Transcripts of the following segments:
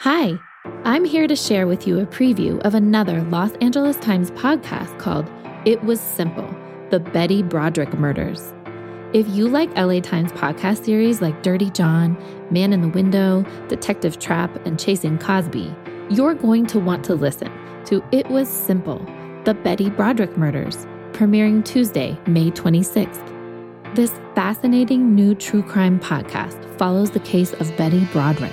Hi, I'm here to share with you a preview of another Los Angeles Times podcast called It Was Simple The Betty Broderick Murders. If you like LA Times podcast series like Dirty John, Man in the Window, Detective Trapp, and Chasing Cosby, you're going to want to listen to It Was Simple The Betty Broderick Murders, premiering Tuesday, May 26th. This fascinating new true crime podcast follows the case of Betty Broderick,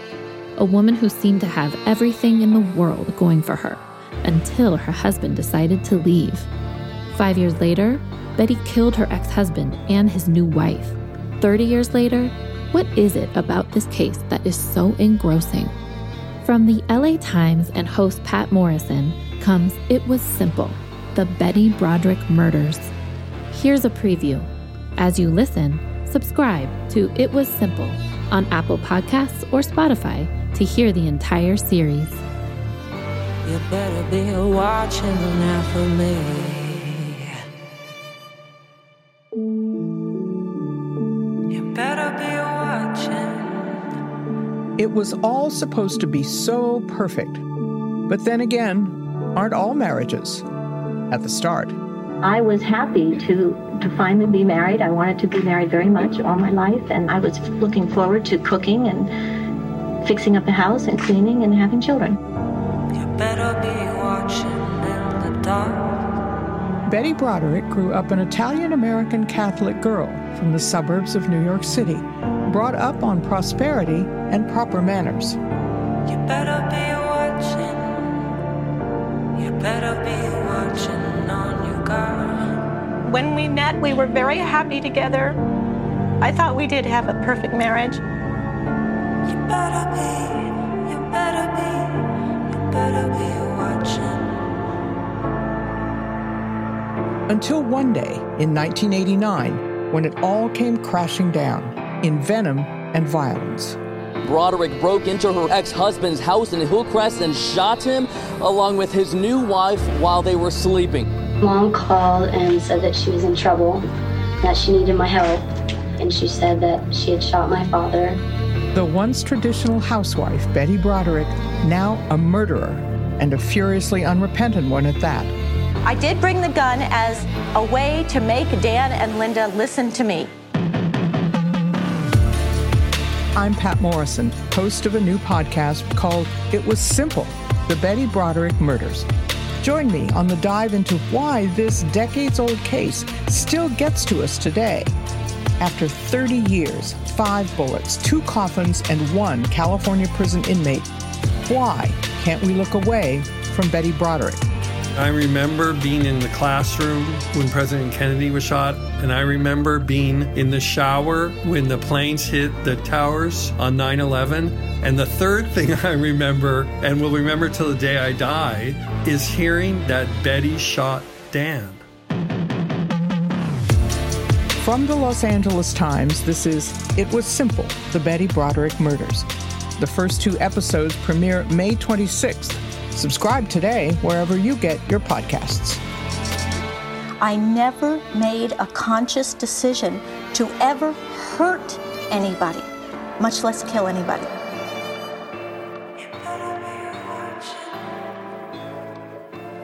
a woman who seemed to have everything in the world going for her until her husband decided to leave. Five years later, Betty killed her ex husband and his new wife. 30 years later, what is it about this case that is so engrossing? From the LA Times and host Patt Morrison comes It Was Simple The Betty Broderick Murders. Here's a preview as you listen, subscribe to It Was Simple on Apple Podcasts or Spotify to hear the entire series. You better be watching out for me. You better be watching. It was all supposed to be so perfect. But then again, aren't all marriages at the start? I was happy to to finally be married. I wanted to be married very much all my life, and I was looking forward to cooking and fixing up the house and cleaning and having children. You better be watching in the dark. Betty Broderick grew up an Italian American Catholic girl from the suburbs of New York City, brought up on prosperity and proper manners. You better be watching. You better be watching on your guard. When we met, we were very happy together. I thought we did have a perfect marriage. Until one day in 1989, when it all came crashing down in venom and violence. Broderick broke into her ex husband's house in Hillcrest and shot him along with his new wife while they were sleeping. Mom called and said that she was in trouble, that she needed my help, and she said that she had shot my father. The once traditional housewife, Betty Broderick, now a murderer, and a furiously unrepentant one at that. I did bring the gun as a way to make Dan and Linda listen to me. I'm Patt Morrison, host of a new podcast called It Was Simple The Betty Broderick Murders. Join me on the dive into why this decades old case still gets to us today. After 30 years, five bullets, two coffins, and one California prison inmate, why can't we look away from Betty Broderick? I remember being in the classroom when President Kennedy was shot, and I remember being in the shower when the planes hit the towers on 9 11. And the third thing I remember, and will remember till the day I die, is hearing that Betty shot Dan. From the Los Angeles Times, this is It Was Simple The Betty Broderick Murders. The first two episodes premiere May 26th. Subscribe today wherever you get your podcasts. I never made a conscious decision to ever hurt anybody, much less kill anybody.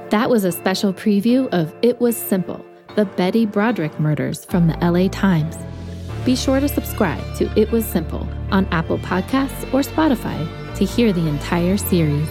That was a special preview of It Was Simple The Betty Broderick Murders from the LA Times. Be sure to subscribe to It Was Simple on Apple Podcasts or Spotify to hear the entire series.